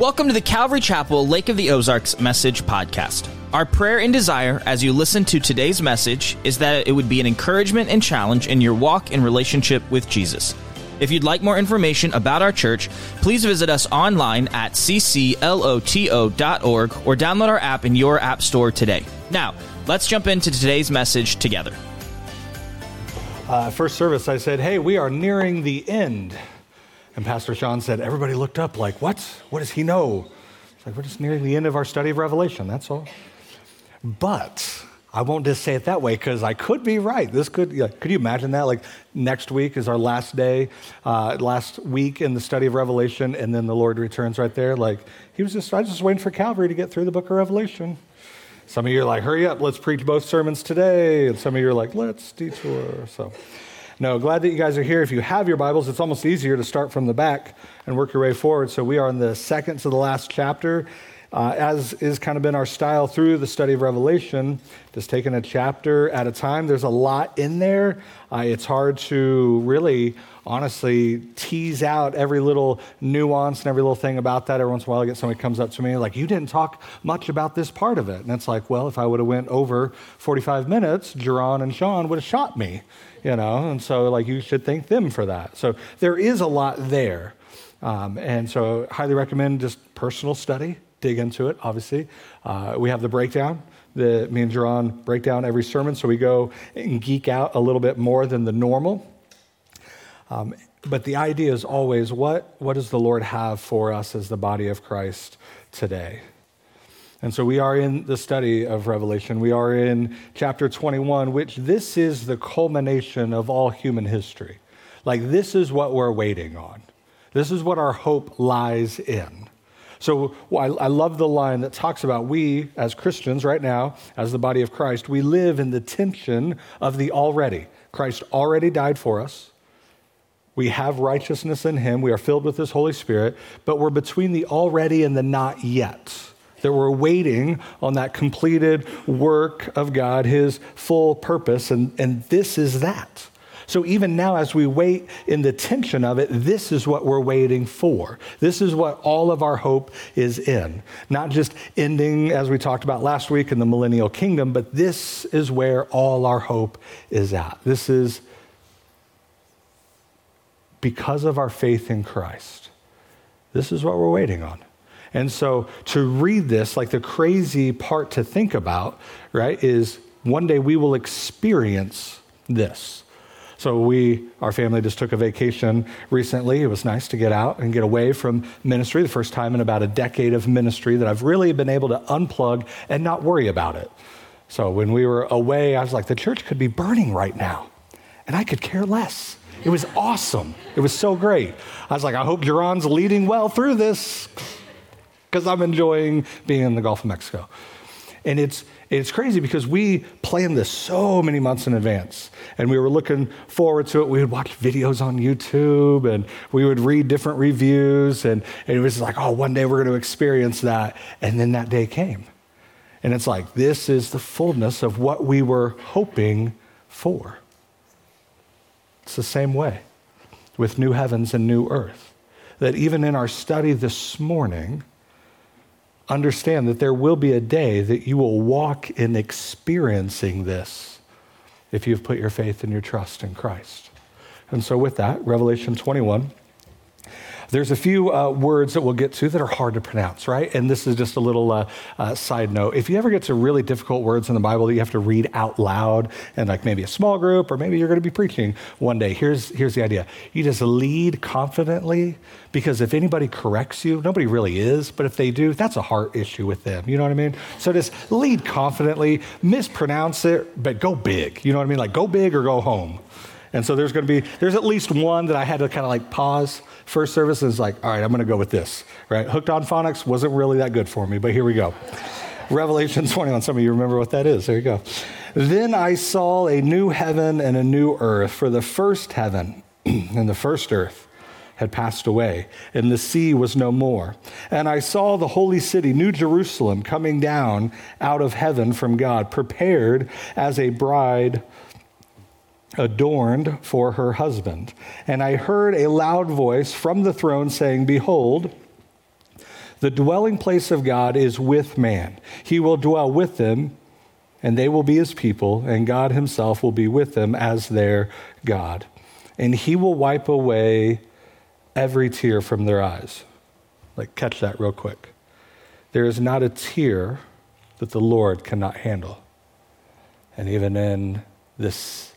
Welcome to the Calvary Chapel Lake of the Ozarks Message Podcast. Our prayer and desire as you listen to today's message is that it would be an encouragement and challenge in your walk in relationship with Jesus. If you'd like more information about our church, please visit us online at ccloto.org or download our app in your app store today. Now, let's jump into today's message together. Uh, first service, I said, Hey, we are nearing the end. And Pastor Sean said, Everybody looked up, like, What? What does he know? It's like, We're just nearing the end of our study of Revelation, that's all. But I won't just say it that way because I could be right. This could, yeah, could you imagine that? Like next week is our last day, uh, last week in the study of Revelation, and then the Lord returns right there. Like he was just, I was just waiting for Calvary to get through the book of Revelation. Some of you are like, hurry up, let's preach both sermons today. And some of you are like, let's detour. So, no, glad that you guys are here. If you have your Bibles, it's almost easier to start from the back and work your way forward. So, we are in the second to the last chapter. Uh, as is kind of been our style through the study of Revelation, just taking a chapter at a time. There's a lot in there. Uh, it's hard to really, honestly, tease out every little nuance and every little thing about that. Every once in a while, I get somebody comes up to me like, "You didn't talk much about this part of it," and it's like, well, if I would have went over 45 minutes, Jerron and Sean would have shot me, you know. And so, like, you should thank them for that. So there is a lot there. Um, and so, highly recommend just personal study dig into it, obviously. Uh, we have the breakdown. The, me and Jerron break down every sermon, so we go and geek out a little bit more than the normal. Um, but the idea is always what, what does the Lord have for us as the body of Christ today? And so we are in the study of Revelation. We are in chapter 21, which this is the culmination of all human history. Like, this is what we're waiting on. This is what our hope lies in. So well, I, I love the line that talks about we, as Christians right now, as the body of Christ, we live in the tension of the already. Christ already died for us. We have righteousness in him. We are filled with his Holy Spirit, but we're between the already and the not yet. That we're waiting on that completed work of God, his full purpose, and, and this is that. So even now, as we wait in the tension of it, this is what we're waiting for. This is what all of our hope is in. Not just ending, as we talked about last week, in the millennial kingdom, but this is where all our hope is at. This is because of our faith in Christ. This is what we're waiting on. And so to read this, like the crazy part to think about, right, is one day we will experience this. So we, our family, just took a vacation recently. It was nice to get out and get away from ministry. The first time in about a decade of ministry that I've really been able to unplug and not worry about it. So when we were away, I was like, the church could be burning right now, and I could care less. It was awesome. It was so great. I was like, I hope Jerron's leading well through this because I'm enjoying being in the Gulf of Mexico. And it's, it's crazy because we planned this so many months in advance. And we were looking forward to it. We would watch videos on YouTube and we would read different reviews. And, and it was like, oh, one day we're going to experience that. And then that day came. And it's like, this is the fullness of what we were hoping for. It's the same way with new heavens and new earth. That even in our study this morning, understand that there will be a day that you will walk in experiencing this if you've put your faith and your trust in Christ. And so, with that, Revelation 21 there's a few uh, words that we'll get to that are hard to pronounce, right? And this is just a little uh, uh, side note. If you ever get to really difficult words in the Bible that you have to read out loud and like maybe a small group or maybe you're going to be preaching one day, here's, here's the idea. You just lead confidently because if anybody corrects you, nobody really is, but if they do, that's a heart issue with them. You know what I mean? So just lead confidently, mispronounce it, but go big. You know what I mean? Like go big or go home. And so there's going to be, there's at least one that I had to kind of like pause first service and is like, all right, I'm going to go with this, right? Hooked on phonics wasn't really that good for me, but here we go. Revelation 21, some of you remember what that is. There you go. Then I saw a new heaven and a new earth, for the first heaven and the first earth had passed away, and the sea was no more. And I saw the holy city, New Jerusalem, coming down out of heaven from God, prepared as a bride adorned for her husband. And I heard a loud voice from the throne saying, Behold, The dwelling place of God is with man. He will dwell with them, and they will be his people, and God himself will be with them as their God. And he will wipe away every tear from their eyes. Like, catch that real quick. There is not a tear that the Lord cannot handle. And even in this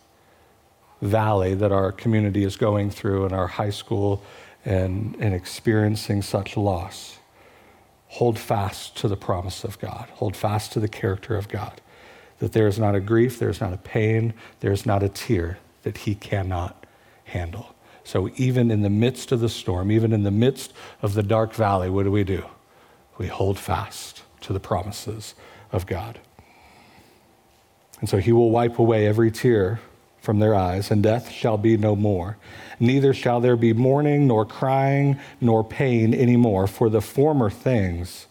valley that our community is going through in our high school and, and experiencing such loss, hold fast to the promise of God. Hold fast to the character of God. That there is not a grief, there is not a pain, there is not a tear that He cannot handle. So, even in the midst of the storm, even in the midst of the dark valley, what do we do? We hold fast to the promises of God. And so, He will wipe away every tear from their eyes, and death shall be no more. Neither shall there be mourning, nor crying, nor pain anymore, for the former things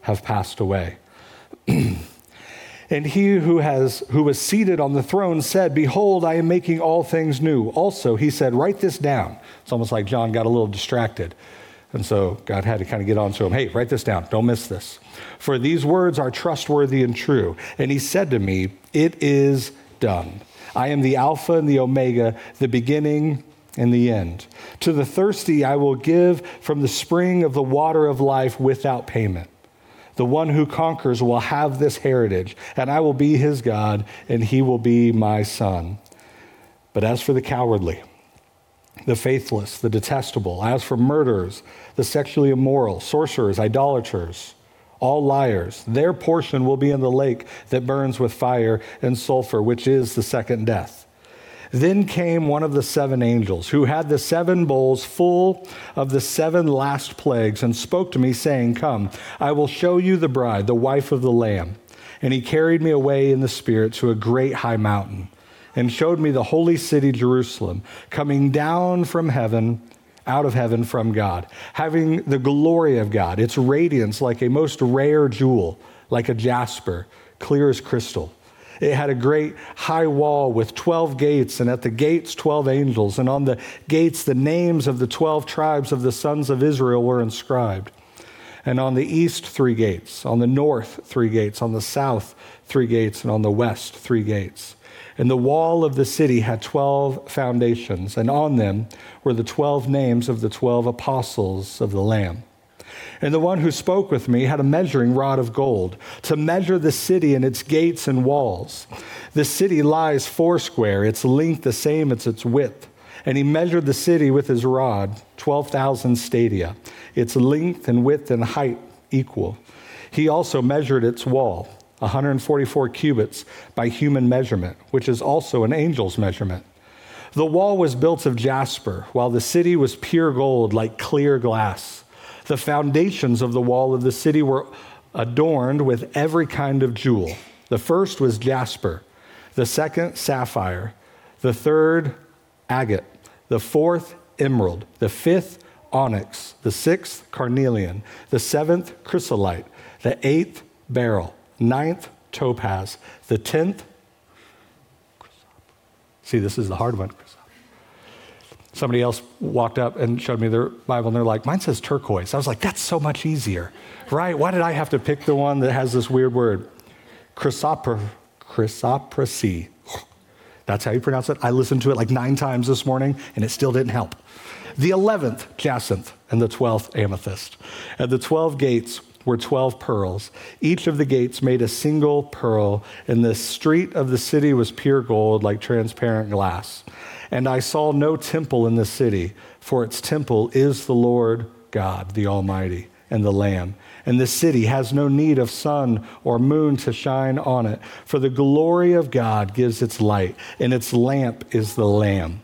have passed away. and he who, has, who was seated on the throne said, Behold, I am making all things new. Also, he said, Write this down. It's almost like John got a little distracted. And so God had to kind of get on to him. Hey, write this down. Don't miss this. For these words are trustworthy and true. And he said to me, It is done. I am the Alpha and the Omega, the beginning and the end. To the thirsty, I will give from the spring of the water of life without payment. The one who conquers will have this heritage, and I will be his God, and he will be my son. But as for the cowardly, the faithless, the detestable, as for murderers, the sexually immoral, sorcerers, idolaters, all liars. Their portion will be in the lake that burns with fire and sulfur, which is the second death. Then came one of the seven angels who had the seven bowls full of the seven last plagues and spoke to me, saying, Come, I will show you the bride, the wife of the Lamb. And he carried me away in the Spirit to a great high mountain and showed me the holy city, Jerusalem, coming down from heaven out of heaven from God, having the glory of God, its radiance like a most rare jewel, like a jasper, clear as crystal. It had a great high wall with 12 gates, and at the gates, 12 angels. And on the gates, the names of the 12 tribes of the sons of Israel were inscribed. And on the east, three gates. On the north, three gates. On the south, three gates. And on the west, three gates. And the wall of the city had 12 foundations, and on them were the 12 names of the 12 apostles of the Lamb. And the one who spoke with me had a measuring rod of gold to measure the city and its gates and walls. The city lies foursquare, its length the same as its width. And he measured the city with his rod, 12,000 stadia, its length and width and height equal. He also measured its wall 144 cubits by human measurement, which is also an angel's measurement. The wall was built of jasper, while the city was pure gold, like clear glass. The foundations of the wall of the city were adorned with every kind of jewel. The first was jasper, the second, sapphire, the third, agate, the fourth, emerald, the fifth, onyx, the sixth, carnelian, the seventh, chrysolite, the eighth, beryl ninth, topaz. The tenth, see, this is the hard one. Somebody else walked up and showed me their Bible, and they're like, mine says turquoise. I was like, that's so much easier, right? Why did I have to pick the one that has this weird word? Chrysopr- chrysoprasy. That's how you pronounce it. I listened to it like nine times this morning, and it still didn't help. The 11th, jacinth, and the 12th, amethyst. And the 12 gates were 12 pearls. Each of the gates made a single pearl, and the street of the city was pure gold, like transparent glass. And I saw no temple in the city, for its temple is the Lord God, the Almighty, and the Lamb. And the city has no need of sun or moon to shine on it, for the glory of God gives its light, and its lamp is the Lamb.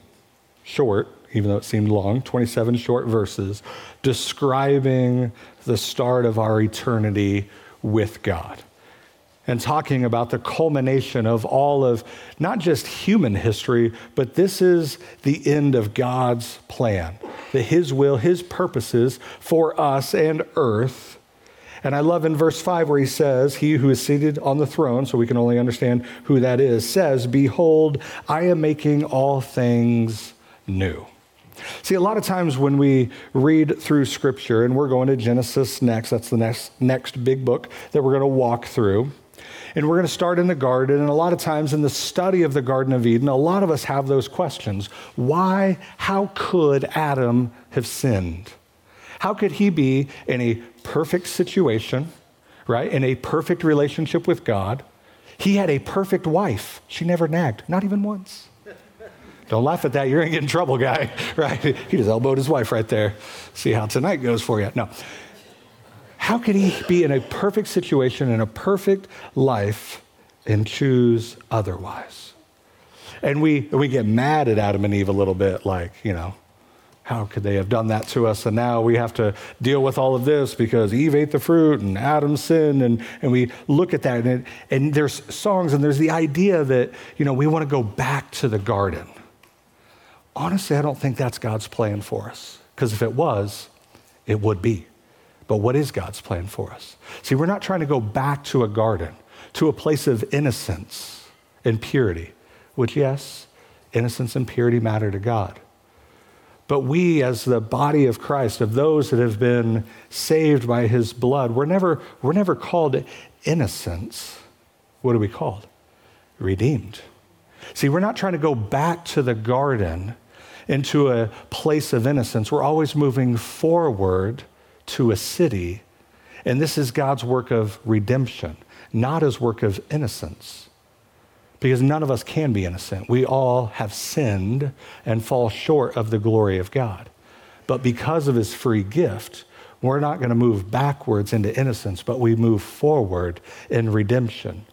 short, even though it seemed long, 27 short verses describing the start of our eternity with God and talking about the culmination of all of not just human history, but this is the end of God's plan, that His will, His purposes for us and earth. And I love in verse 5 where he says, He who is seated on the throne, so we can only understand who that is, says, Behold, I am making all things new. See, a lot of times when we read through Scripture, and we're going to Genesis next, that's the next, next big book that we're going to walk through. And we're going to start in the garden. And a lot of times in the study of the Garden of Eden, a lot of us have those questions. Why, how could Adam have sinned? How could he be in a perfect situation, right? In a perfect relationship with God? He had a perfect wife. She never nagged, not even once. Don't laugh at that. You're going to get in trouble, guy, right? He just elbowed his wife right there. See how tonight goes for you. No. How could he be in a perfect situation, in a perfect life, and choose otherwise? And we, we get mad at Adam and Eve a little bit, like, you know, how could they have done that to us? And now we have to deal with all of this because Eve ate the fruit and Adam sinned. And, and we look at that, and, it, and there's songs, and there's the idea that, you know, we want to go back to the garden. Honestly, I don't think that's God's plan for us. Because if it was, it would be. But what is God's plan for us? See, we're not trying to go back to a garden, to a place of innocence and purity, which, yes, innocence and purity matter to God. But we, as the body of Christ, of those that have been saved by his blood, we're never, we're never called innocence. What are we called? Redeemed. See, we're not trying to go back to the garden into a place of innocence. We're always moving forward to a city. And this is God's work of redemption, not his work of innocence. Because none of us can be innocent. We all have sinned and fall short of the glory of God. But because of his free gift, we're not going to move backwards into innocence, but we move forward in redemption.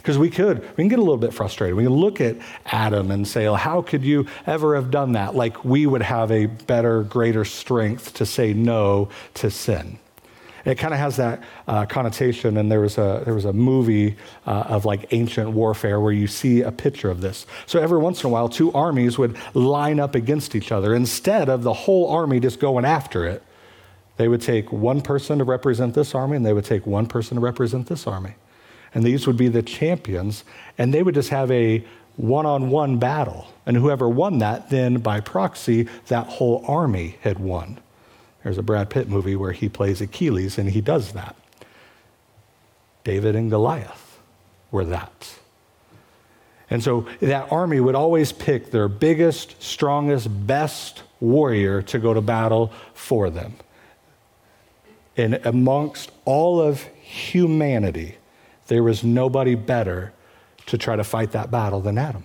Because we could, we can get a little bit frustrated. We can look at Adam and say, well, how could you ever have done that? Like we would have a better, greater strength to say no to sin. It kind of has that uh, connotation, and there was a there was a movie uh, of like ancient warfare where you see a picture of this. So every once in a while, two armies would line up against each other. Instead of the whole army just going after it, they would take one person to represent this army, and they would take one person to represent this army and these would be the champions, and they would just have a one on one battle. And whoever won that, then by proxy, that whole army had won. There's a Brad Pitt movie where he plays Achilles and he does that. David and Goliath were that. And so that army would always pick their biggest, strongest, best warrior to go to battle for them. And amongst all of humanity, there was nobody better to try to fight that battle than Adam.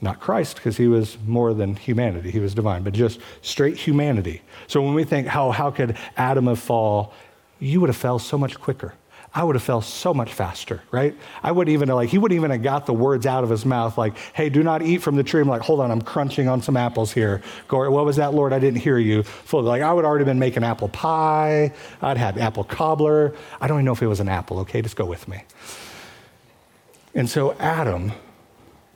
Not Christ, because he was more than humanity, he was divine, but just straight humanity. So when we think, how, how could Adam have fall? You would have fell so much quicker. I would have fell so much faster, right? I would even like he wouldn't even have got the words out of his mouth like, "Hey, do not eat from the tree." I'm like, "Hold on, I'm crunching on some apples here." What was that, Lord? I didn't hear you. Full like I would already been making apple pie. I'd had apple cobbler. I don't even know if it was an apple. Okay, just go with me. And so Adam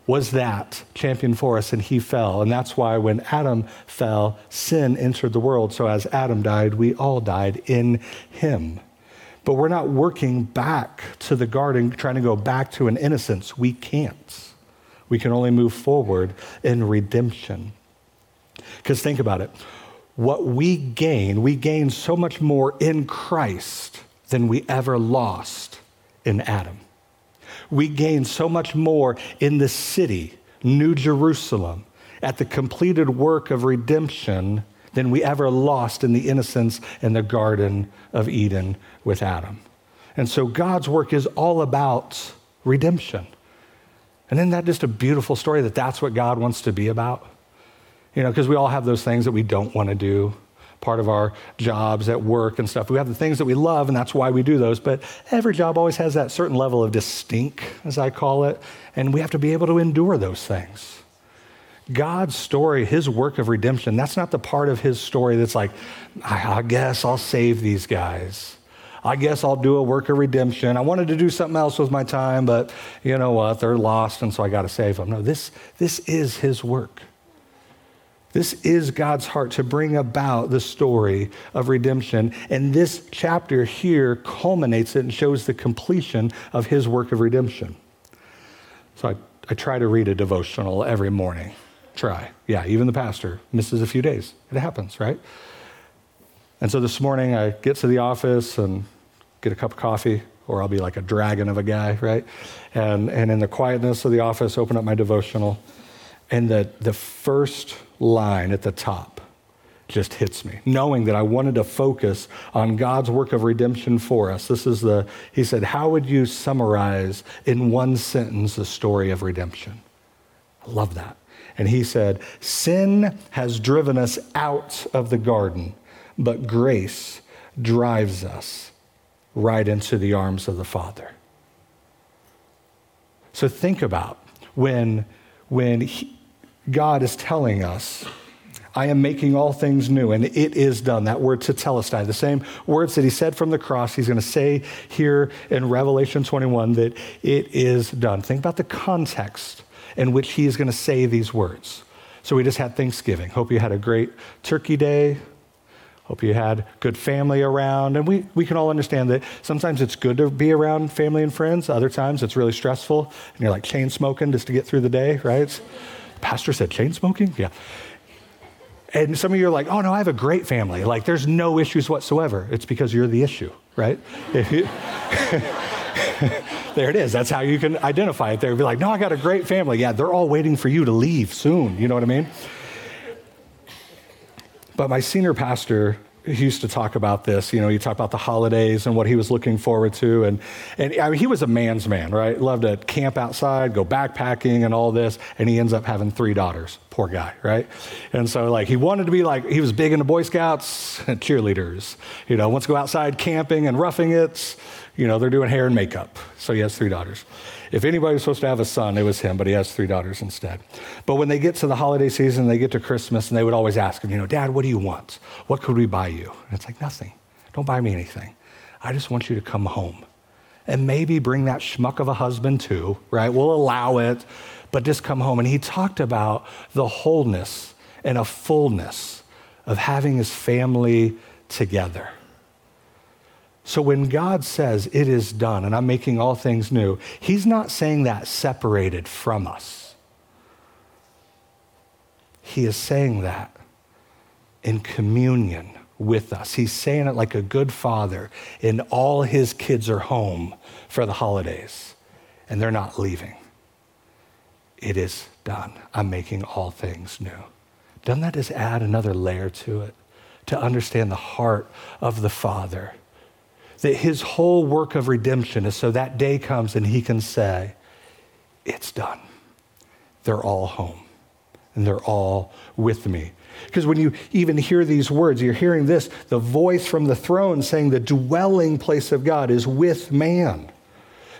was that champion for us, and he fell. And that's why when Adam fell, sin entered the world. So as Adam died, we all died in him. But we're not working back to the garden, trying to go back to an innocence. We can't. We can only move forward in redemption. Because think about it what we gain, we gain so much more in Christ than we ever lost in Adam. We gain so much more in the city, New Jerusalem, at the completed work of redemption than we ever lost in the innocence in the Garden of Eden with Adam. And so God's work is all about redemption. And isn't that just a beautiful story that that's what God wants to be about? You know, because we all have those things that we don't want to do, part of our jobs at work and stuff. We have the things that we love, and that's why we do those. But every job always has that certain level of distinct, as I call it, and we have to be able to endure those things. God's story, his work of redemption, that's not the part of his story that's like, I, guess I'll save these guys. I guess I'll do a work of redemption. I wanted to do something else with my time, but you know what? They're lost, and so I got to save them. No, this, this is his work. This is God's heart to bring about the story of redemption. And this chapter here culminates it and shows the completion of his work of redemption. So I, I try to read a devotional every morning. Try. Yeah, even the pastor misses a few days. It happens, right? And so this morning I get to the office and get a cup of coffee, or I'll be like a dragon of a guy, right? And, and in the quietness of the office, open up my devotional. And the, the first line at the top just hits me, knowing that I wanted to focus on God's work of redemption for us. This is the, he said, How would you summarize in one sentence the story of redemption? I love that. And he said, Sin has driven us out of the garden, but grace drives us right into the arms of the Father. So think about when, when he, God is telling us, I am making all things new, and it is done. That word tetelestai, the same words that he said from the cross, he's going to say here in Revelation 21 that it is done. Think about the context in which he is going to say these words. So we just had Thanksgiving. Hope you had a great turkey day. Hope you had good family around. And we, we can all understand that sometimes it's good to be around family and friends. Other times it's really stressful and you're like chain smoking just to get through the day, right? Pastor said chain smoking? Yeah. And some of you are like, oh no, I have a great family. Like there's no issues whatsoever. It's because you're the issue, right? there it is. That's how you can identify it there. Be like, no, I got a great family. Yeah, they're all waiting for you to leave soon. You know what I mean? But my senior pastor he used to talk about this. You know, he talked about the holidays and what he was looking forward to. And, and I mean, he was a man's man, right? Loved to camp outside, go backpacking and all this. And he ends up having three daughters. Poor guy, right? And so, like, he wanted to be like, he was big into Boy Scouts and cheerleaders. You know, wants to go outside camping and roughing it. You know, they're doing hair and makeup. So he has three daughters. If anybody was supposed to have a son, it was him, but he has three daughters instead. But when they get to the holiday season, they get to Christmas, and they would always ask him, you know, Dad, what do you want? What could we buy you? And it's like, nothing. Don't buy me anything. I just want you to come home. And maybe bring that schmuck of a husband too, right? We'll allow it, but just come home. And he talked about the wholeness and a fullness of having his family together. So when God says it is done and I'm making all things new, He's not saying that separated from us. He is saying that in communion with us. He's saying it like a good father, and all his kids are home for the holidays, and they're not leaving. It is done. I'm making all things new. Doesn't that just add another layer to it? To understand the heart of the Father that his whole work of redemption is so that day comes and he can say, It's done. They're all home and they're all with me. Because when you even hear these words, you're hearing this the voice from the throne saying the dwelling place of God is with man.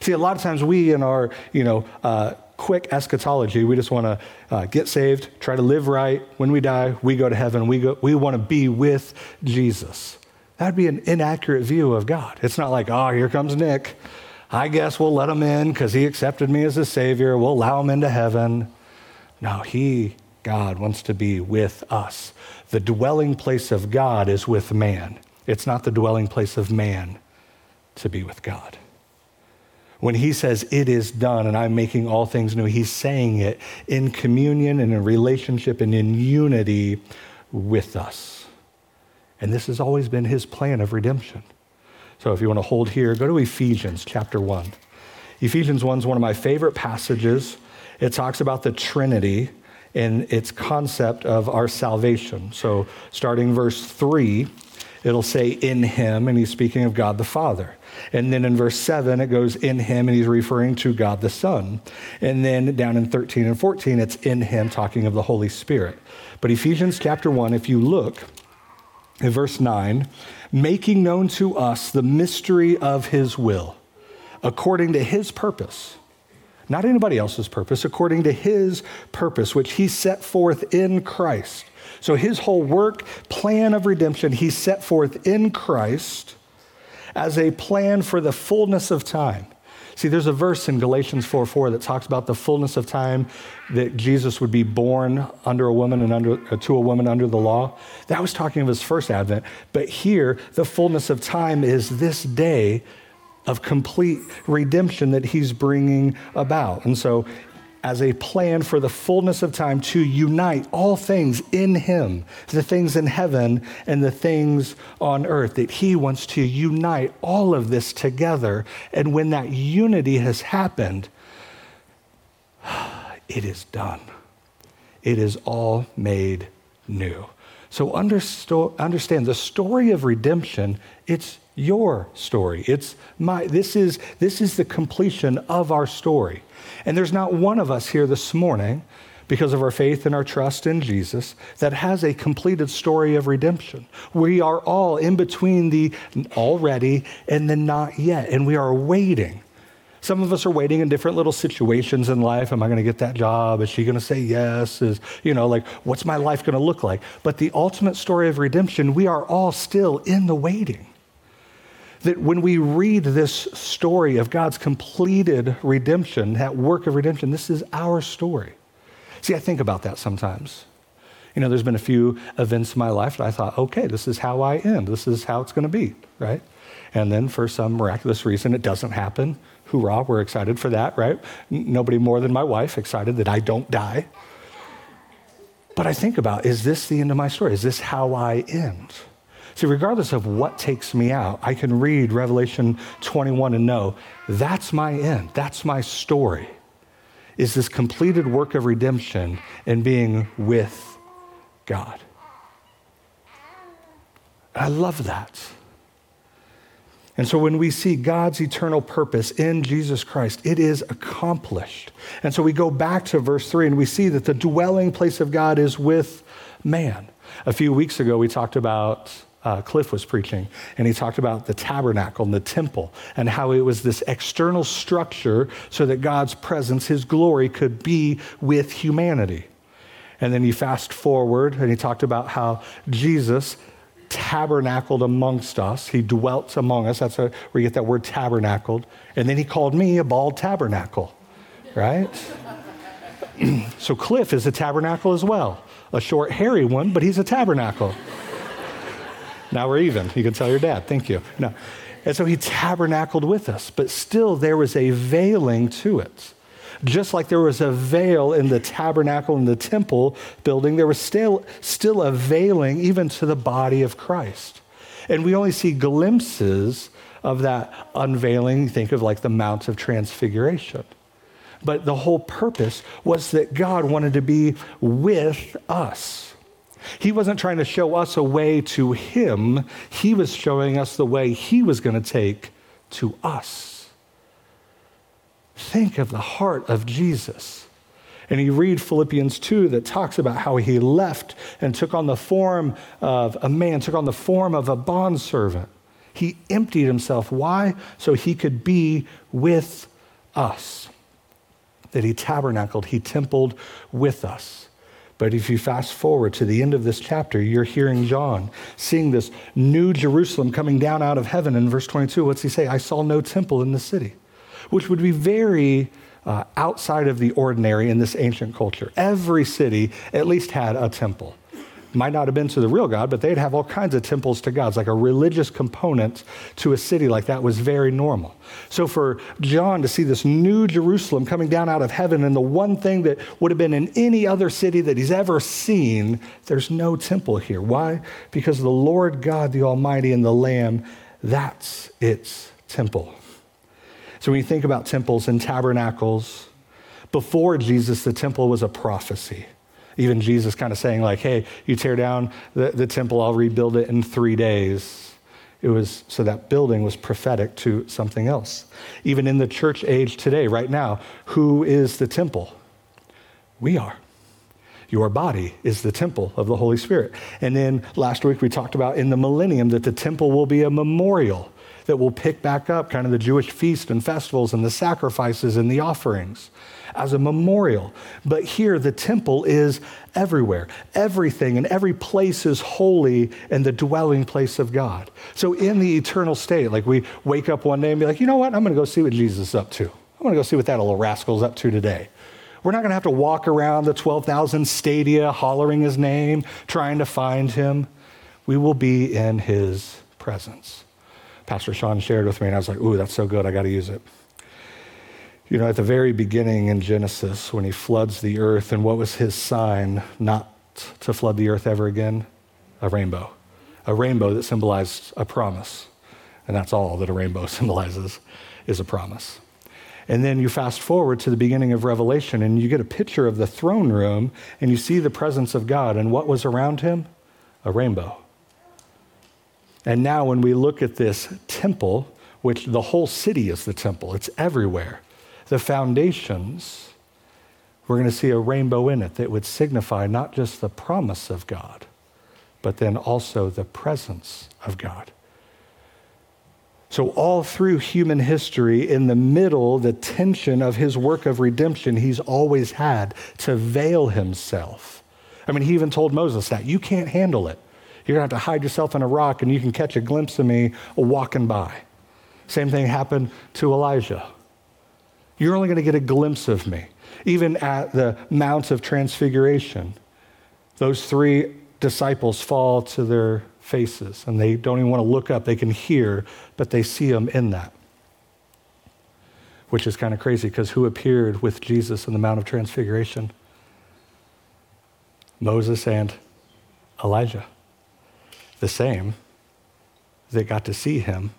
See, a lot of times we, in our, you know, uh, quick eschatology, we just want to uh, get saved, try to live right. When we die, we go to heaven. We, go, we want to be with Jesus. That'd be an inaccurate view of God. It's not like, oh, here comes Nick. I guess we'll let him in because he accepted me as a savior. We'll allow him into heaven. No, he, God, wants to be with us. The dwelling place of God is with man. It's not the dwelling place of man to be with God. When he says, It is done and I'm making all things new, he's saying it in communion and in relationship and in unity with us. And this has always been his plan of redemption. So if you want to hold here, go to Ephesians chapter 1. Ephesians 1 is one of my favorite passages. It talks about the Trinity and its concept of our salvation. So starting verse 3, it'll say in him, and he's speaking of God the Father. And then in verse 7, it goes in him, and he's referring to God the Son. And then down in 13 and 14, it's in him, talking of the Holy Spirit. But Ephesians chapter 1, if you look, in verse 9, making known to us the mystery of his will, according to his purpose. not anybody else's purpose, according to his purpose, which he set forth in Christ. So his whole work, plan of redemption, he set forth in Christ as a plan for the fullness of time. See, there's a verse in Galatians 4 4 that talks about the fullness of time that Jesus would be born under a woman and under, uh, to a woman under the law. That was talking of his first advent. But here, the fullness of time is this day of complete redemption that he's bringing about. And so as a plan for the fullness of time to unite all things in Him, the things in heaven and the things on earth, that He wants to unite all of this together. And when that unity has happened, it is done. It is all made new. So understand the story of redemption, it's your story. It's my this is this is the completion of our story. And there's not one of us here this morning, because of our faith and our trust in Jesus, that has a completed story of redemption. We are all in between the already and the not yet, and we are waiting. Some of us are waiting in different little situations in life. Am I going to get that job? Is she going to say yes? Is, you know, like, what's my life going to look like? But the ultimate story of redemption, we are all still in the waiting that when we read this story of God's completed redemption, that work of redemption, this is our story. See, I think about that sometimes. You know, there's been a few events in my life that I thought, okay, this is how I end. This is how it's going to be, right? And then for some miraculous reason, it doesn't happen. Hoorah, we're excited for that, right? Nobody more than my wife excited that I don't die. But I think about, is this the end of my story? Is this how I end? See, regardless of what takes me out, I can read Revelation 21 and know that's my end, that's my story, is this completed work of redemption and being with God. I love that. And so when we see God's eternal purpose in Jesus Christ, it is accomplished. And so we go back to verse 3 and we see that the dwelling place of God is with man. A few weeks ago, we talked about uh, Cliff was preaching, and he talked about the tabernacle and the temple and how it was this external structure so that God's presence, his glory, could be with humanity. And then he fast forward and he talked about how Jesus tabernacled amongst us. He dwelt among us. That's where you get that word tabernacled. And then he called me a bald tabernacle, right? so Cliff is a tabernacle as well. A short, hairy one, but he's a tabernacle. Now we're even. You can tell your dad, thank you. No. And so he tabernacled with us, but still there was a veiling to it. Just like there was a veil in the tabernacle in the temple building, there was still, still a veiling even to the body of Christ. And we only see glimpses of that unveiling. Think of like the Mount of Transfiguration. But the whole purpose was that God wanted to be with us. He wasn't trying to show us a way to Him, He was showing us the way He was going to take to us. Think of the heart of Jesus. And you read Philippians 2 that talks about how he left and took on the form of a man, took on the form of a bondservant. He emptied himself. Why? So he could be with us. That he tabernacled, he templed with us. But if you fast forward to the end of this chapter, you're hearing John seeing this new Jerusalem coming down out of heaven. In verse 22, what's he say? I saw no temple in the city, which would be very uh, outside of the ordinary in this ancient culture. Every city at least had a temple might not have been to the real God, but they'd have all kinds of temples to gods. Like a religious component to a city like that was very normal. So for John to see this new Jerusalem coming down out of heaven, and the one thing that would have been in any other city that he's ever seen, there's no temple here. Why? Because the Lord God, the Almighty, and the Lamb, that's its temple. So when you think about temples and tabernacles, before Jesus, the temple was a prophecy even Jesus kind of saying, like, hey, you tear down the, the temple, I'll rebuild it in three days. It was so that building was prophetic to something else. Even in the church age today, right now, who is the temple? We are. Your body is the temple of the Holy Spirit. And then last week we talked about in the millennium that the temple will be a memorial that will pick back up kind of the Jewish feast and festivals and the sacrifices and the offerings as a memorial. But here, the temple is everywhere. Everything and every place is holy and the dwelling place of God. So, in the eternal state, like we wake up one day and be like, you know what? I'm going to go see what Jesus is up to. I'm going to go see what that little rascal's up to today. We're not going to have to walk around the 12,000 stadia hollering his name, trying to find him. We will be in his presence. Pastor Sean shared with me, and I was like, ooh, that's so good. I got to use it. You know, at the very beginning in Genesis, when he floods the earth, and what was his sign not to flood the earth ever again? A rainbow. A rainbow that symbolized a promise. And that's all that a rainbow symbolizes is a promise. And then you fast forward to the beginning of Revelation and you get a picture of the throne room and you see the presence of God. And what was around him? A rainbow. And now, when we look at this temple, which the whole city is the temple, it's everywhere the foundations, we're going to see a rainbow in it that would signify not just the promise of God, but then also the presence of God. So, all through human history, in the middle, the tension of his work of redemption, he's always had to veil himself. I mean, he even told Moses that you can't handle it. You're going to have to hide yourself in a rock and you can catch a glimpse of me walking by. Same thing happened to Elijah. You're only going to get a glimpse of me. Even at the Mount of Transfiguration, those three disciples fall to their faces and they don't even want to look up. They can hear, but they see him in that. Which is kind of crazy because who appeared with Jesus in the Mount of Transfiguration? Moses and Elijah. The same that got to see him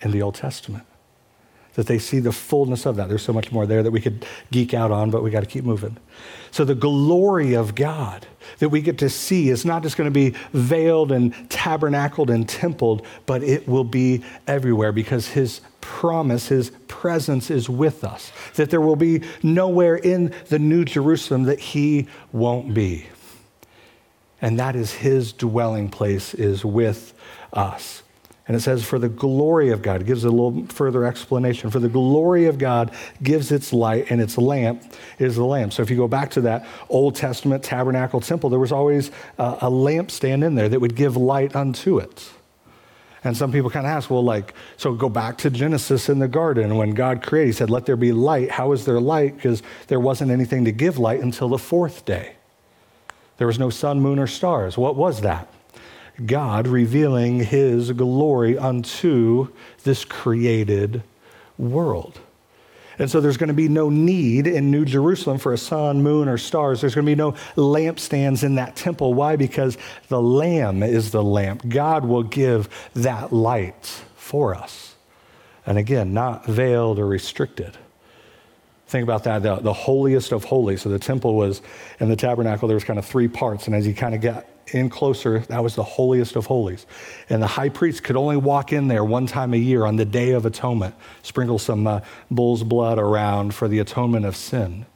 in the Old Testament that they see the fullness of that. There's so much more there that we could geek out on, but we got to keep moving. So, the glory of God that we get to see is not just going to be veiled and tabernacled and templed, but it will be everywhere because His promise, His presence is with us. That there will be nowhere in the New Jerusalem that He won't be. And that is His dwelling place, is with us. And it says, for the glory of God, it gives a little further explanation. For the glory of God gives its light, and its lamp is the lamp. So if you go back to that Old Testament tabernacle temple, there was always a, a lampstand in there that would give light unto it. And some people kind of ask, well, like, so go back to Genesis in the garden. When God created, He said, let there be light. How is there light? Because there wasn't anything to give light until the fourth day. There was no sun, moon, or stars. What was that? God revealing his glory unto this created world. And so there's going to be no need in New Jerusalem for a sun, moon, or stars. There's going to be no lampstands in that temple. Why? Because the Lamb is the lamp. God will give that light for us. And again, not veiled or restricted. Think about that the, the holiest of holies. So the temple was, in the tabernacle, there was kind of three parts. And as you kind of get in closer, that was the holiest of holies. And the high priest could only walk in there one time a year on the Day of Atonement, sprinkle some uh, bull's blood around for the atonement of sin.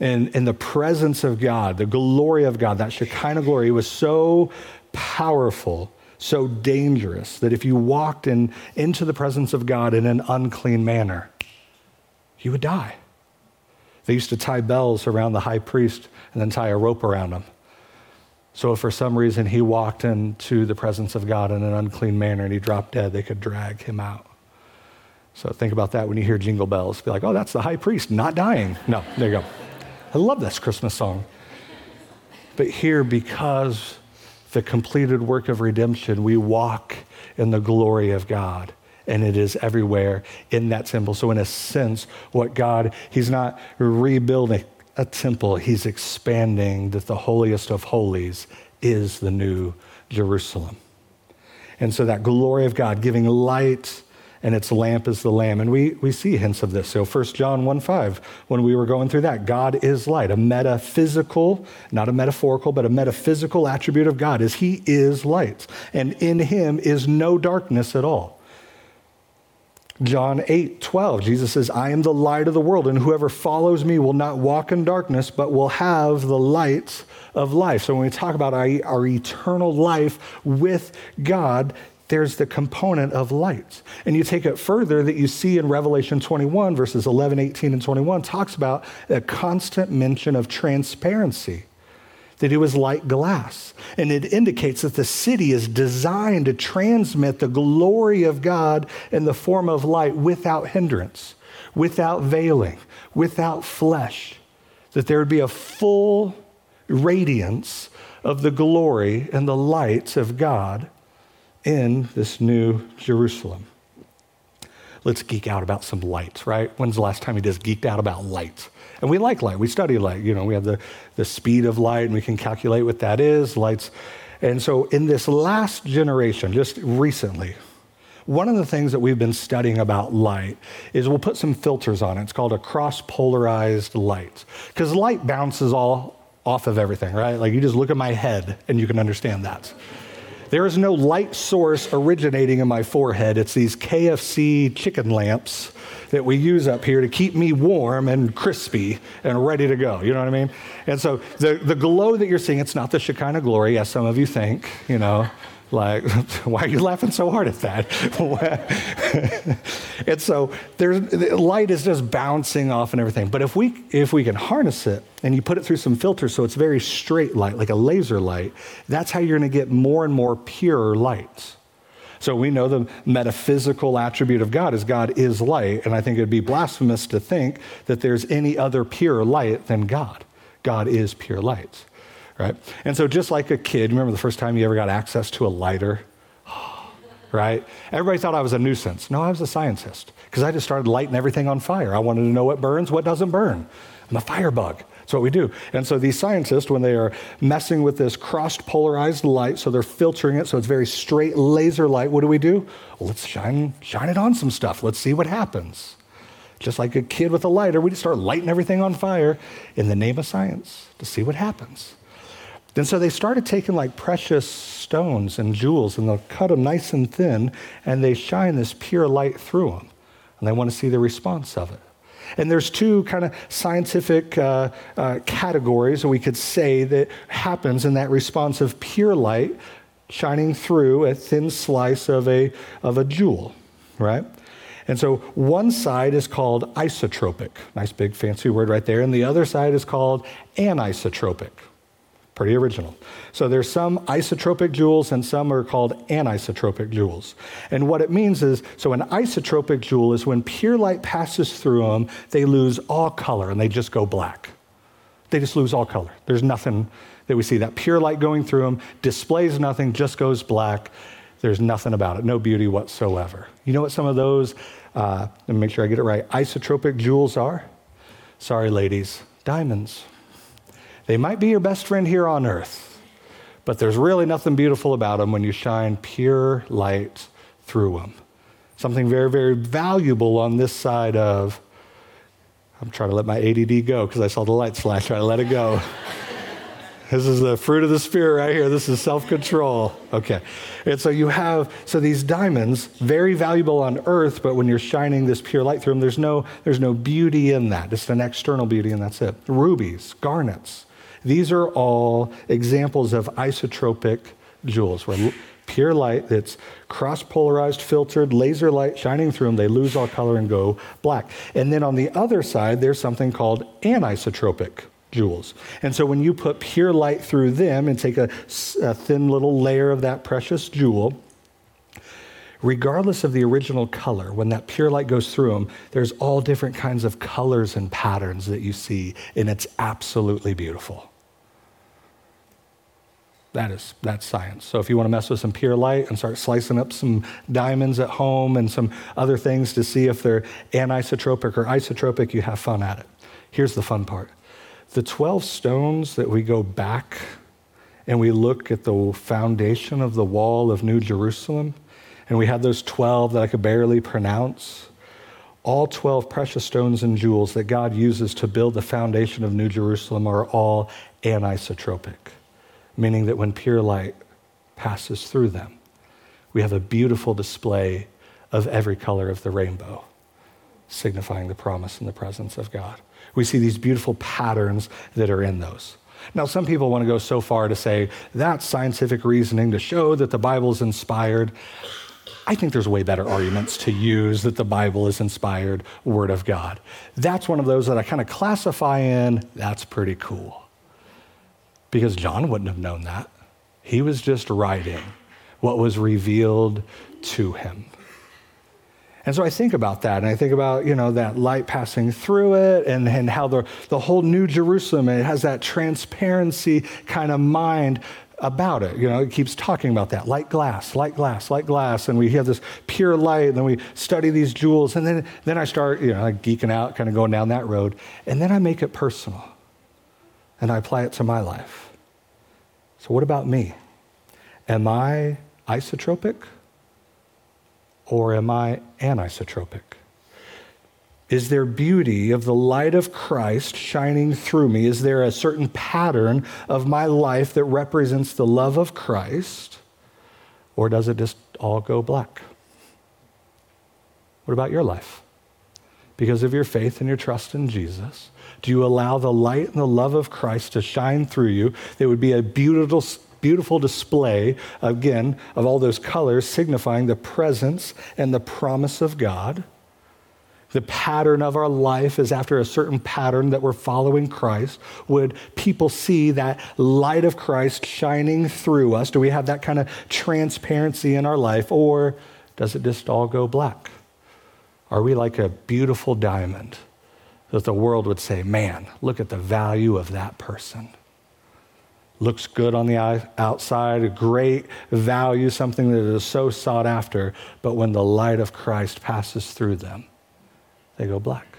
And in the presence of God, the glory of God, that Shekinah glory was so powerful, so dangerous, that if you walked in, into the presence of God in an unclean manner, you would die. They used to tie bells around the high priest and then tie a rope around him so if for some reason he walked into the presence of God in an unclean manner and he dropped dead, they could drag him out. So think about that when you hear jingle bells. Be like, oh, that's the high priest not dying. No, there you go. I love this Christmas song. But here, because the completed work of redemption, we walk in the glory of God. And it is everywhere in that symbol. So, in a sense, what God, He's not rebuilding a temple, he's expanding that the holiest of holies is the new Jerusalem. And so that glory of God giving light and its lamp is the lamb. And we, we see hints of this. So 1 John 1 5, when we were going through that, God is light, a metaphysical, not a metaphorical, but a metaphysical attribute of God is he is light. And in him is no darkness at all. John 8, 12, Jesus says, I am the light of the world, and whoever follows me will not walk in darkness, but will have the light of life. So when we talk about our, our eternal life with God, there's the component of light. And you take it further that you see in Revelation 21, verses 11, 18, and 21, talks about a constant mention of transparency, that it was like glass. And it indicates that the city is designed to transmit the glory of God in the form of light without hindrance, without veiling, without flesh, that there would be a full radiance of the glory and the lights of God in this new Jerusalem. Let's geek out about some lights, right? When's the last time you just geeked out about light? And we like light. We study light. You know, we have the, the speed of light and we can calculate what that is. Lights. And so in this last generation, just recently, one of the things that we've been studying about light is we'll put some filters on it. It's called a cross polarized light. Because light bounces all off of everything, right? Like you just look at my head and you can understand that. There is no light source originating in my forehead. It's these KFC chicken lamps that we use up here to keep me warm and crispy and ready to go. You know what I mean? And so the, the glow that you're seeing, it's not the Shekinah glory, as some of you think, you know. Like, why are you laughing so hard at that? and so there's light is just bouncing off and everything. But if we if we can harness it and you put it through some filters so it's very straight light, like a laser light, that's how you're to get more and more pure light. So we know the metaphysical attribute of God is God is light, and I think it'd be blasphemous to think that there's any other pure light than God. God is pure light right? And so, just like a kid, remember the first time you ever got access to a lighter? right? Everybody thought I was a nuisance. No, I was a scientist because I just started lighting everything on fire. I wanted to know what burns, what doesn't burn. I'm a firebug. That's what we do. And so these scientists, when they are messing with this crossed polarized light, so they're filtering it so it's very straight laser light, what do we do? Well, let's shine, shine it on some stuff. Let's see what happens. Just like a kid with a lighter, we just start lighting everything on fire in the name of science to see what happens. And so they started taking like precious stones and jewels and they'll cut them nice and thin and they shine this pure light through them. And they want to see the response of it. And there's two kind of scientific uh, uh, categories that we could say that happens in that response of pure light shining through a thin slice of a, of a jewel, right? And so one side is called isotropic, nice big fancy word right there, and the other side is called anisotropic. Pretty original. So there's some isotropic jewels and some are called anisotropic jewels. And what it means is so an isotropic jewel is when pure light passes through them, they lose all color and they just go black. They just lose all color. There's nothing that we see. That pure light going through them displays nothing, just goes black. There's nothing about it, no beauty whatsoever. You know what some of those, uh, let me make sure I get it right, isotropic jewels are? Sorry, ladies, diamonds. They might be your best friend here on earth, but there's really nothing beautiful about them when you shine pure light through them. Something very, very valuable on this side of, I'm trying to let my ADD go because I saw the lights flash, trying to let it go. This is the fruit of the spirit right here. This is self control. Okay. And so you have, so these diamonds, very valuable on earth, but when you're shining this pure light through them, there's no, there's no beauty in that. It's an external beauty, and that's it. Rubies, garnets, these are all examples of isotropic jewels, where pure light that's cross polarized, filtered, laser light shining through them, they lose all color and go black. And then on the other side, there's something called anisotropic jewels. And so when you put pure light through them and take a, a thin little layer of that precious jewel, regardless of the original color, when that pure light goes through them, there's all different kinds of colors and patterns that you see, and it's absolutely beautiful. That is that's science. So if you want to mess with some pure light and start slicing up some diamonds at home and some other things to see if they're anisotropic or isotropic, you have fun at it. Here's the fun part. The 12 stones that we go back and we look at the foundation of the wall of New Jerusalem, and we had those 12 that I could barely pronounce. All 12 precious stones and jewels that God uses to build the foundation of New Jerusalem are all anisotropic meaning that when pure light passes through them, we have a beautiful display of every color of the rainbow, signifying the promise and the presence of God. We see these beautiful patterns that are in those. Now, some people want to go so far to say that's scientific reasoning to show that the Bible is inspired. I think there's way better arguments to use that the Bible is inspired Word of God. That's one of those that I kind of classify in, that's pretty cool. Because John wouldn't have known that. He was just writing what was revealed to him. And so I think about that, and I think about, you know, that light passing through it and, and how the, the whole New Jerusalem, it has that transparency kind of mind about it. You know, it keeps talking about that light glass, light glass, light glass. And we have this pure light, and then we study these jewels. And then, then I start, you know, geeking out, kind of going down that road. And then I make it personal and I apply it to my life. So, what about me? Am I isotropic or am I anisotropic? Is there beauty of the light of Christ shining through me? Is there a certain pattern of my life that represents the love of Christ? Or does it just all go black? What about your life? Because of your faith and your trust in Jesus, do you allow the light and the love of Christ to shine through you? There would be a beautiful, beautiful display, again, of all those colors signifying the presence and the promise of God. The pattern of our life is after a certain pattern that we're following Christ. Would people see that light of Christ shining through us? Do we have that kind of transparency in our life? Or does it just all go black? Are we like a beautiful diamond that the world would say, man, look at the value of that person? looks good on the outside, a great value, something that is so sought after, but when the light of Christ passes through them, they go black.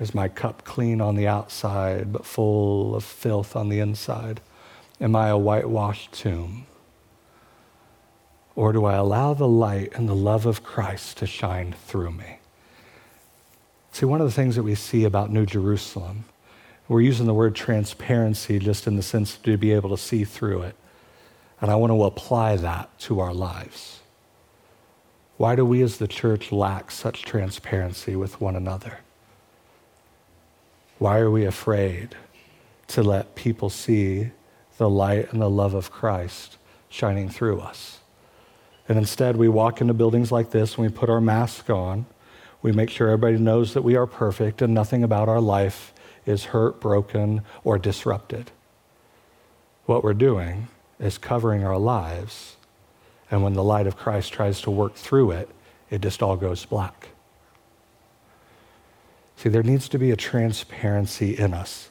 Is my cup clean on the outside, but full of filth on the inside? Am I a whitewashed tomb? Or do I allow the light and the love of Christ to shine through me? See, one of the things that we see about New Jerusalem, we're using the word transparency just in the sense to be able to see through it. And I want to apply that to our lives. Why do we as the church lack such transparency with one another? Why are we afraid to let people see the light and the love of Christ shining through us? And instead, we walk into buildings like this and we put our mask on we make sure everybody knows that we are perfect and nothing about our life is hurt, broken, or disrupted. What we're doing is covering our lives, and when the light of Christ tries to work through it, it just all goes black. See, there needs to be a transparency in us.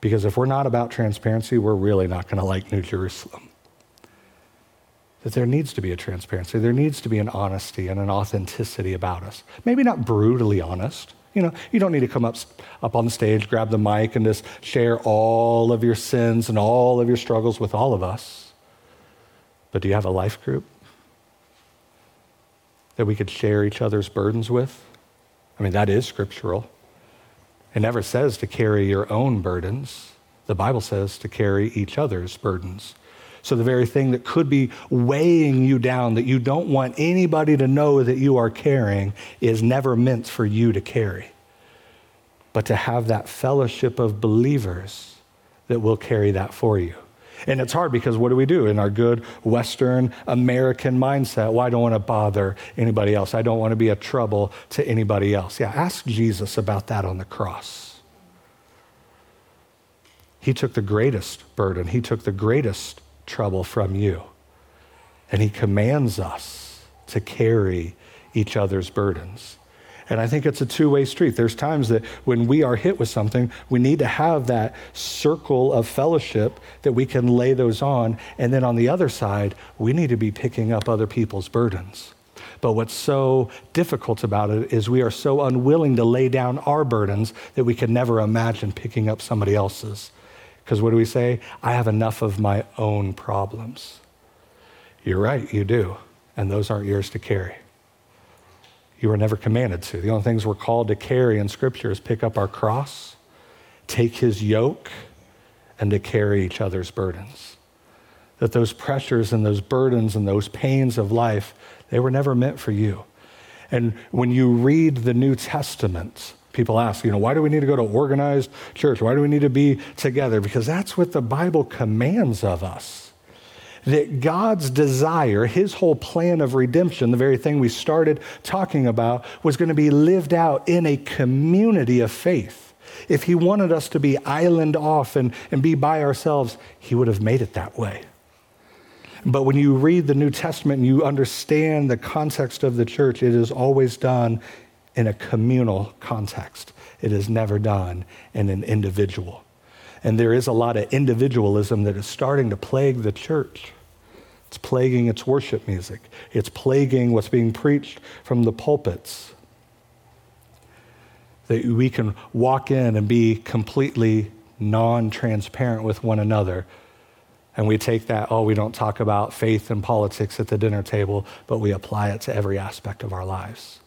Because if we're not about transparency, we're really not going to like New Jerusalem that there needs to be a transparency. There needs to be an honesty and an authenticity about us. Maybe not brutally honest. You know, you don't need to come up, up on the stage, grab the mic, and just share all of your sins and all of your struggles with all of us. But do you have a life group that we could share each other's burdens with? I mean, that is scriptural. It never says to carry your own burdens. The Bible says to carry each other's burdens. So, the very thing that could be weighing you down, that you don't want anybody to know that you are carrying, is never meant for you to carry. But to have that fellowship of believers that will carry that for you. And it's hard because what do we do in our good Western American mindset? Well, I don't want to bother anybody else. I don't want to be a trouble to anybody else. Yeah, ask Jesus about that on the cross. He took the greatest burden, He took the greatest trouble from you. And he commands us to carry each other's burdens. And I think it's a two way street. There's times that when we are hit with something, we need to have that circle of fellowship that we can lay those on. And then on the other side, we need to be picking up other people's burdens. But what's so difficult about it is we are so unwilling to lay down our burdens that we can never imagine picking up somebody else's. Because what do we say? I have enough of my own problems. You're right, you do. And those aren't yours to carry. You were never commanded to. The only things we're called to carry in Scripture is pick up our cross, take his yoke, and to carry each other's burdens. That those pressures and those burdens and those pains of life, they were never meant for you. And when you read the New Testament, people ask, you know, why do we need to go to organized church? Why do we need to be together? Because that's what the Bible commands of us. that God's desire, his whole plan of redemption, the very thing we started talking about, was going to be lived out in a community of faith. If he wanted us to be island off and, and be by ourselves, he would have made it that way. But when you read the New Testament and you understand the context of the church, it is always done in a communal context. It is never done in an individual. And there is a lot of individualism that is starting to plague the church. It's plaguing its worship music, it's plaguing what's being preached from the pulpits. That we can walk in and be completely non transparent with one another. And we take that, oh, we don't talk about faith and politics at the dinner table, but we apply it to every aspect of our lives.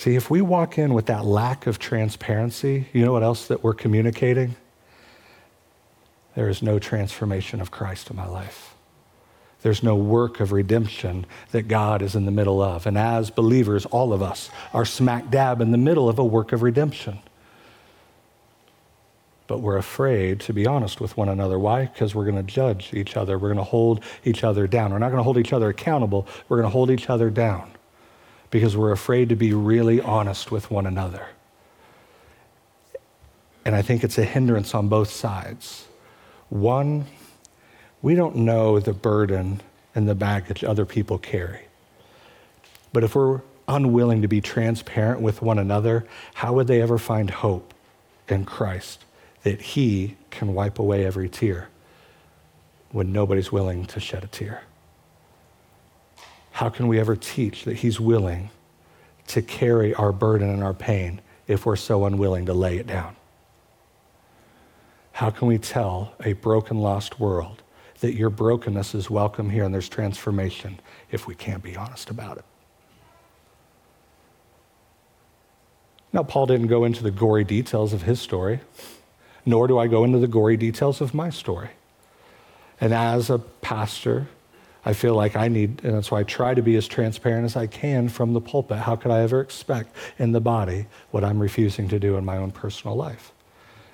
See, if we walk in with that lack of transparency, you know what else that we're communicating? There is no transformation of Christ in my life. There's no work of redemption that God is in the middle of. And as believers, all of us are smack dab in the middle of a work of redemption. But we're afraid to be honest with one another. Why? Because we're going to judge each other. We're going to hold each other down. We're not going to hold each other accountable. We're going to hold each other down because we're afraid to be really honest with one another. And I think it's a hindrance on both sides. One, we don't know the burden and the baggage other people carry. But if we're unwilling to be transparent with one another, how would they ever find hope in Christ that He can wipe away every tear when nobody's willing to shed a tear? How can we ever teach that He's willing to carry our burden and our pain if we're so unwilling to lay it down? How can we tell a broken, lost world that your brokenness is welcome here and there's transformation if we can't be honest about it? Now, Paul didn't go into the gory details of his story, nor do I go into the gory details of my story. And as a pastor, I feel like I need, and that's why I try to be as transparent as I can from the pulpit. How could I ever expect in the body what I'm refusing to do in my own personal life?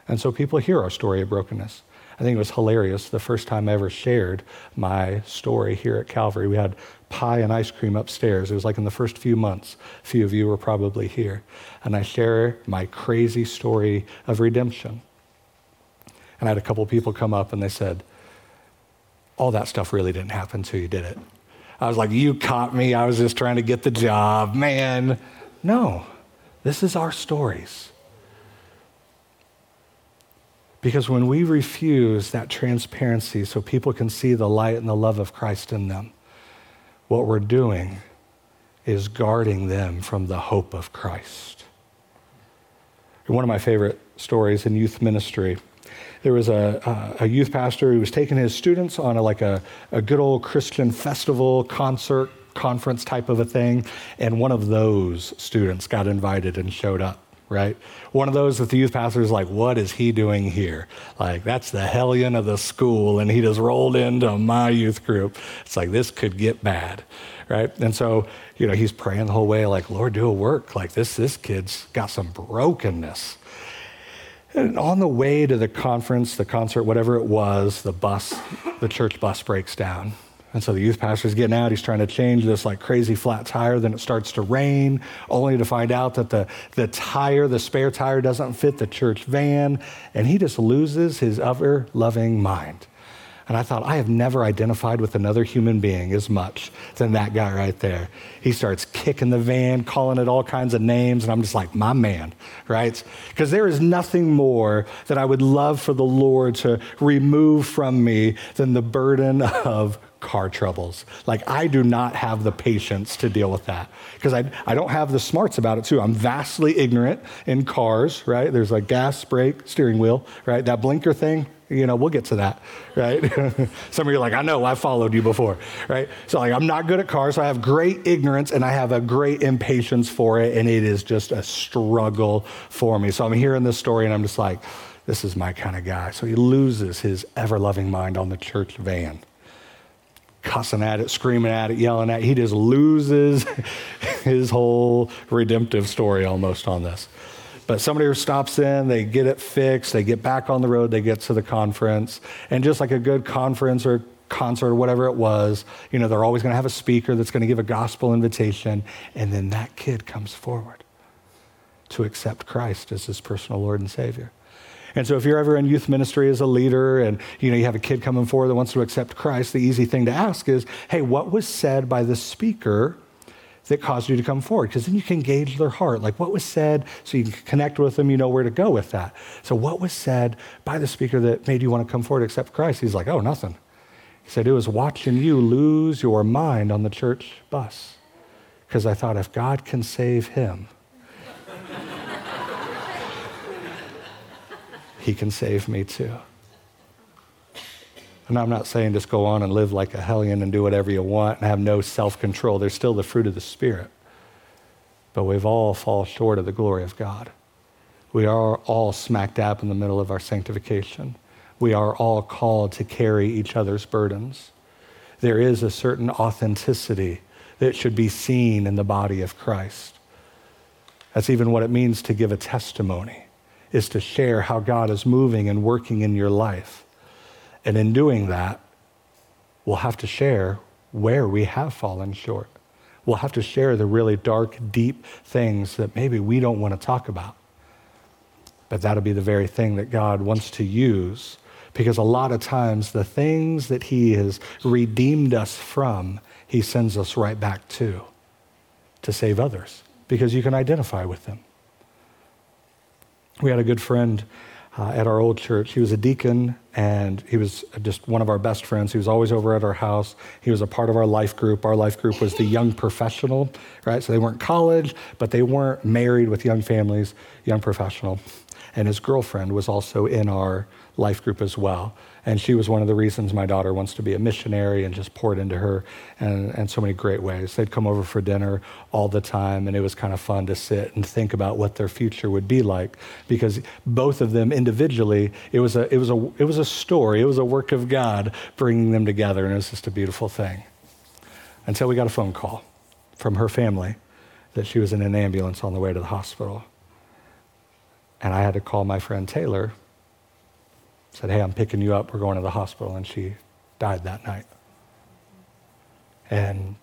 And so people hear our story of brokenness. I think it was hilarious the first time I ever shared my story here at Calvary. We had pie and ice cream upstairs. It was like in the first few months. A few of you were probably here. And I share my crazy story of redemption. And I had a couple people come up and they said, all that stuff really didn't happen to you, did it? I was like, You caught me. I was just trying to get the job. Man, no. This is our stories. Because when we refuse that transparency so people can see the light and the love of Christ in them, what we're doing is guarding them from the hope of Christ. One of my favorite stories in youth ministry there was a, a youth pastor who was taking his students on a, like a, a good old Christian festival, concert, conference type of a thing, and one of those students got invited and showed up right? One of those that the youth pastor is like, what is he doing here? Like, that's the hellion of the school, and he just rolled into my youth group. It's like, this could get bad, right? And so, you know, he's praying the whole way, like, Lord, do a work. Like, this, this kid's got some brokenness. And on the way to the conference, the concert, whatever it was, the bus, the church bus breaks down. And so the youth pastor's getting out. He's trying to change this like crazy flat tire. Then it starts to rain, only to find out that the, the tire, the spare tire, doesn't fit the church van. And he just loses his ever loving mind. And I thought, I have never identified with another human being as much than that guy right there. He starts kicking the van, calling it all kinds of names, and I'm just like, my man, right? Because there is nothing more that I would love for the Lord to remove from me than the burden of car troubles. Like, I do not have the patience to deal with that because I, I don't have the smarts about it, too. I'm vastly ignorant in cars, right? There's a gas, brake, steering wheel, right? That blinker thing, you know, we'll get to that, right? Some of you are like, I know, I followed you before, right? So, like, I'm not good at cars, so I have great ignorance and I have a great impatience for it, and it is just a struggle for me. So, I'm hearing this story and I'm just like, this is my kind of guy. So, he loses his ever loving mind on the church van, cussing at it, screaming at it, yelling at it. He just loses his whole redemptive story almost on this. But somebody stops in, they get it fixed, they get back on the road, they get to the conference. And just like a good conference or concert or whatever it was. You know, they're always going to have a speaker that's going to give a gospel invitation. And then that kid comes forward to accept Christ as his personal Lord and Savior. And so if you're ever in youth ministry as a leader and you know you have a kid coming forward that wants to accept Christ, the easy thing to ask is, "Hey, what was said by the speaker that caused you to come forward because then you can gauge their heart. Like what was said, so you can connect with them, you know where to go with that. So, what was said by the speaker that made you want to come forward accept Christ? He's like, oh, nothing. He said, it was watching you lose your mind on the church bus because I thought if God can save him, he can save me too. And I'm not saying just go on and live like a hellion and do whatever you want and have no self control. There's still the fruit of the Spirit. But we've all fall short of the glory of God. We are all smack dab in the middle of our sanctification. We are all called to carry each other's burdens. There is a certain authenticity that should be seen in the body of Christ. That's even what it means to give a testimony, is to share how God is moving and working in your life. And in doing that, we'll have to share where we have fallen short. We'll have to share the really dark, deep things that maybe we don't want to talk about. But that'll be the very thing that God wants to use because a lot of times the things that He has redeemed us from, He sends us right back to to save others because you can identify with them. We had a good friend uh, at our old church. He was a deacon and he was just one of our best friends. He was always over at our house. He was a part of our life group. Our life group was the young professional, right? So they weren't college, but they weren't married with young families, young professional. And his girlfriend was also in our life group as well. And she was one of the reasons my daughter wants to be a missionary and just poured into her and, and so many great ways. They'd come over for dinner all the time, and it was kind of fun to sit and think about what their future would be like because both of them individually, it was a, it was a, it was a story, it was a work of God bringing them together, and it was just a beautiful thing. Until we got a phone call from her family that she was in an ambulance on the way to the hospital. And I had to call my friend Taylor said, Hey, I'm picking you up. We're going to the hospital. And she died that night. And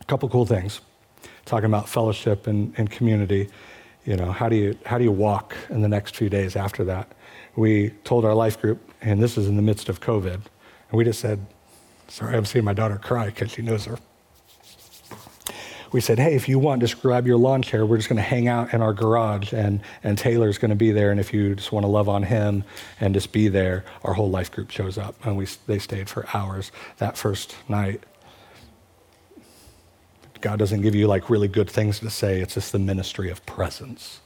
a couple cool things talking about fellowship and, and community. You know, how do you, how do you walk in the next few days after that? We told our life group, and this is in the midst of COVID, and we just said, Sorry, I'm seeing my daughter cry because she knows her we said, hey, if you want, just grab your lawn chair. We're just going to hang out in our garage, and, and Taylor's going to be there. And if you just want to love on him and just be there, our whole life group shows up. And we, they stayed for hours that first night. God doesn't give you like really good things to say, it's just the ministry of presence.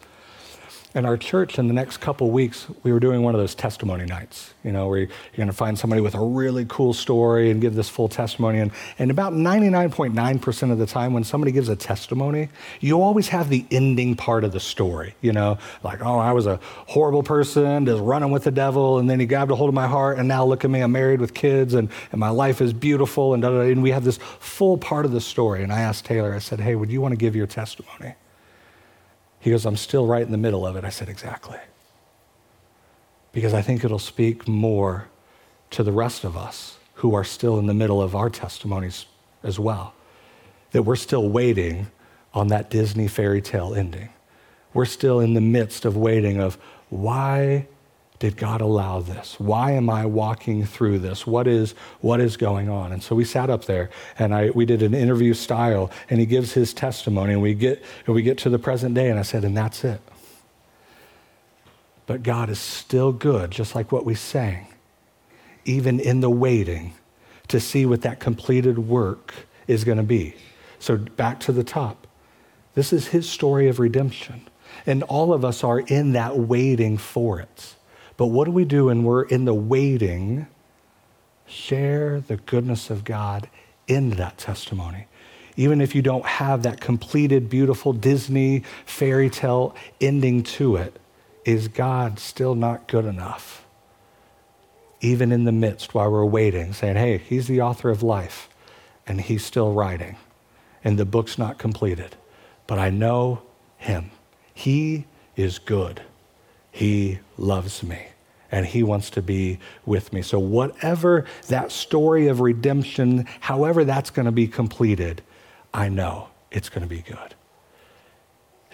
In our church, in the next couple weeks, we were doing one of those testimony nights, you know, where you're going to find somebody with a really cool story and give this full testimony. And, and about 99.9% of the time, when somebody gives a testimony, you always have the ending part of the story, you know, like, oh, I was a horrible person, just running with the devil, and then he grabbed a hold of my heart, and now look at me, I'm married with kids, and, and my life is beautiful, and, da da. and we have this full part of the story. And I asked Taylor, I said, hey, would you want to give your testimony? He goes, I'm still right in the middle of it. I said, Exactly. Because I think it'll speak more to the rest of us who are still in the middle of our testimonies as well. That we're still waiting on that Disney fairy tale ending. We're still in the midst of waiting of why did God allow this? Why am I walking through this? What is, what is going on? And so we sat up there and I, we did an interview style and he gives his testimony and we get, and we get to the present day and I said, and that's it. But God is still good, just like what we sang, even in the waiting to see what that completed work is going to be. So back to the top. This is his story of redemption. And all of us are in that waiting for it. But what do we do when we're in the waiting? Share the goodness of God in that testimony. Even if you don't have that completed, beautiful Disney fairy tale ending to it, is God still not good enough? Even in the midst while we're waiting, saying, hey, He's the author of life, and He's still writing, and the book's not completed. But I know Him. He is good. He loves me. and he wants to be with me. So, whatever that story of redemption, however that's going to be completed, I know it's going to be good.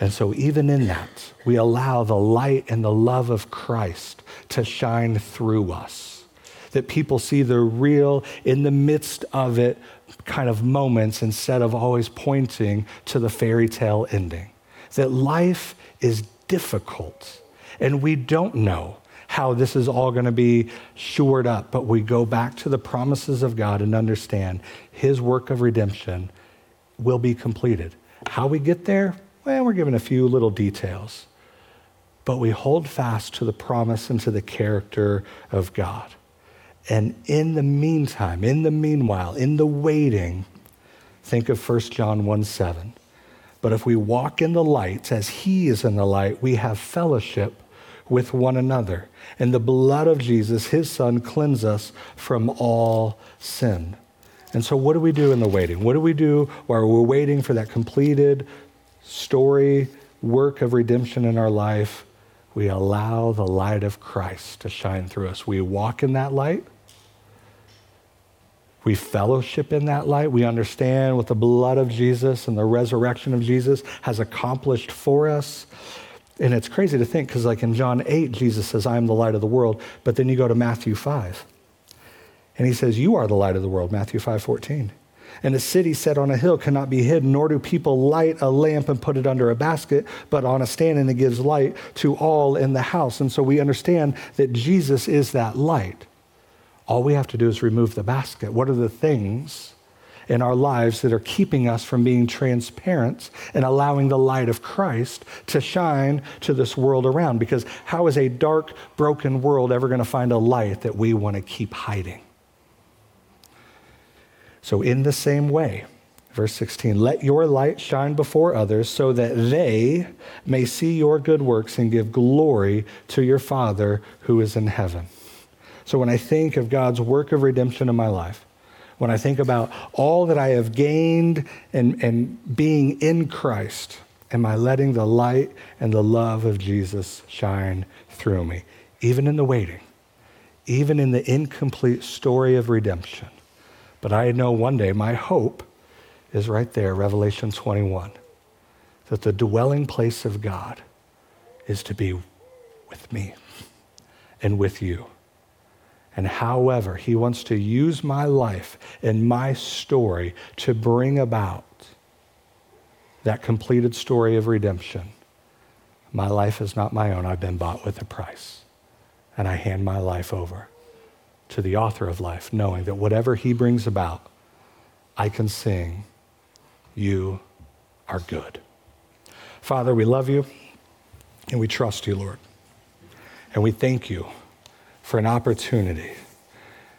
And so, even in that, we allow the light and the love of Christ to shine through us. That people see the real in the midst of it kind of moments instead of always pointing to the fairy tale ending. That life is difficult and we don't know how this is all going to be shored up, but we go back to the promises of God and understand His work of redemption will be completed. How we get there? Well, we're given a few little details, but we hold fast to the promise and to the character of God. And in the meantime, in the meanwhile, in the waiting, think of 1 John 1 7. But if we walk in the light as he is in the light, we have fellowship with one another. And the blood of Jesus, his son, cleanse us from all sin. And so, what do we do in the waiting? What do we do while we're waiting for that completed story, work of redemption in our life? We allow the light of Christ to shine through us. We walk in that light. We fellowship in that light. We understand what the blood of Jesus and the resurrection of Jesus has accomplished for us. And it's crazy to think because, like in John 8, Jesus says, I am the light of the world. But then you go to Matthew 5, and he says, You are the light of the world, Matthew 5 14. And a city set on a hill cannot be hidden, nor do people light a lamp and put it under a basket, but on a stand, and it gives light to all in the house. And so we understand that Jesus is that light. All we have to do is remove the basket. What are the things in our lives that are keeping us from being transparent and allowing the light of Christ to shine to this world around. Because how is a dark, broken world ever going to find a light that we want to keep hiding? So, in the same way, verse 16, let your light shine before others so that they may see your good works and give glory to your Father who is in heaven. So, when I think of God's work of redemption in my life, when I think about all that I have gained and, and being in Christ, am I letting the light and the love of Jesus shine through me, even in the waiting, even in the incomplete story of redemption? But I know one day my hope is right there, Revelation 21, that the dwelling place of God is to be with me and with you. And however, He wants to use my life and my story to bring about that completed story of redemption. My life is not my own. I've been bought with a price. And I hand my life over to the author of life, knowing that whatever He brings about, I can sing, You are good. Father, we love you and we trust you, Lord. And we thank you for an opportunity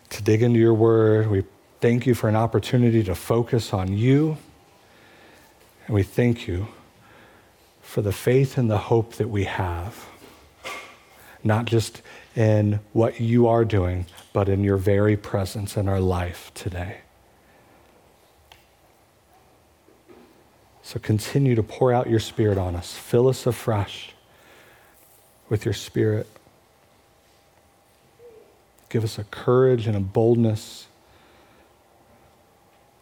to dig into your word. We thank you for an opportunity to focus on you. And we thank you for the faith and the hope that we have, not just in what you are doing, but in your very presence in our life today. So continue to pour out your spirit on us. Fill us afresh with your spirit. Give us a courage and a boldness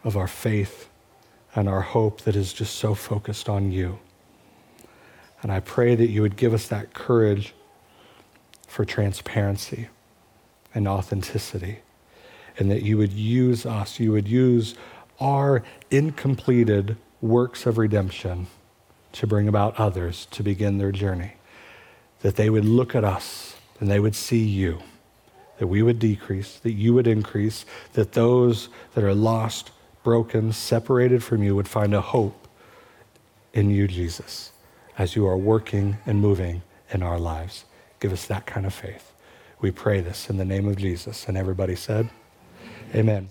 of our faith and our hope that is just so focused on you. And I pray that you would give us that courage for transparency and authenticity, and that you would use us, you would use our incompleted works of redemption to bring about others to begin their journey. That they would look at us and they would see you that we would decrease, that you would increase, that those that are lost, broken, separated from you would find a hope in you, Jesus, as you are working and moving in our lives. Give us that kind of faith. We pray this in the name of Jesus. And everybody said, Amen.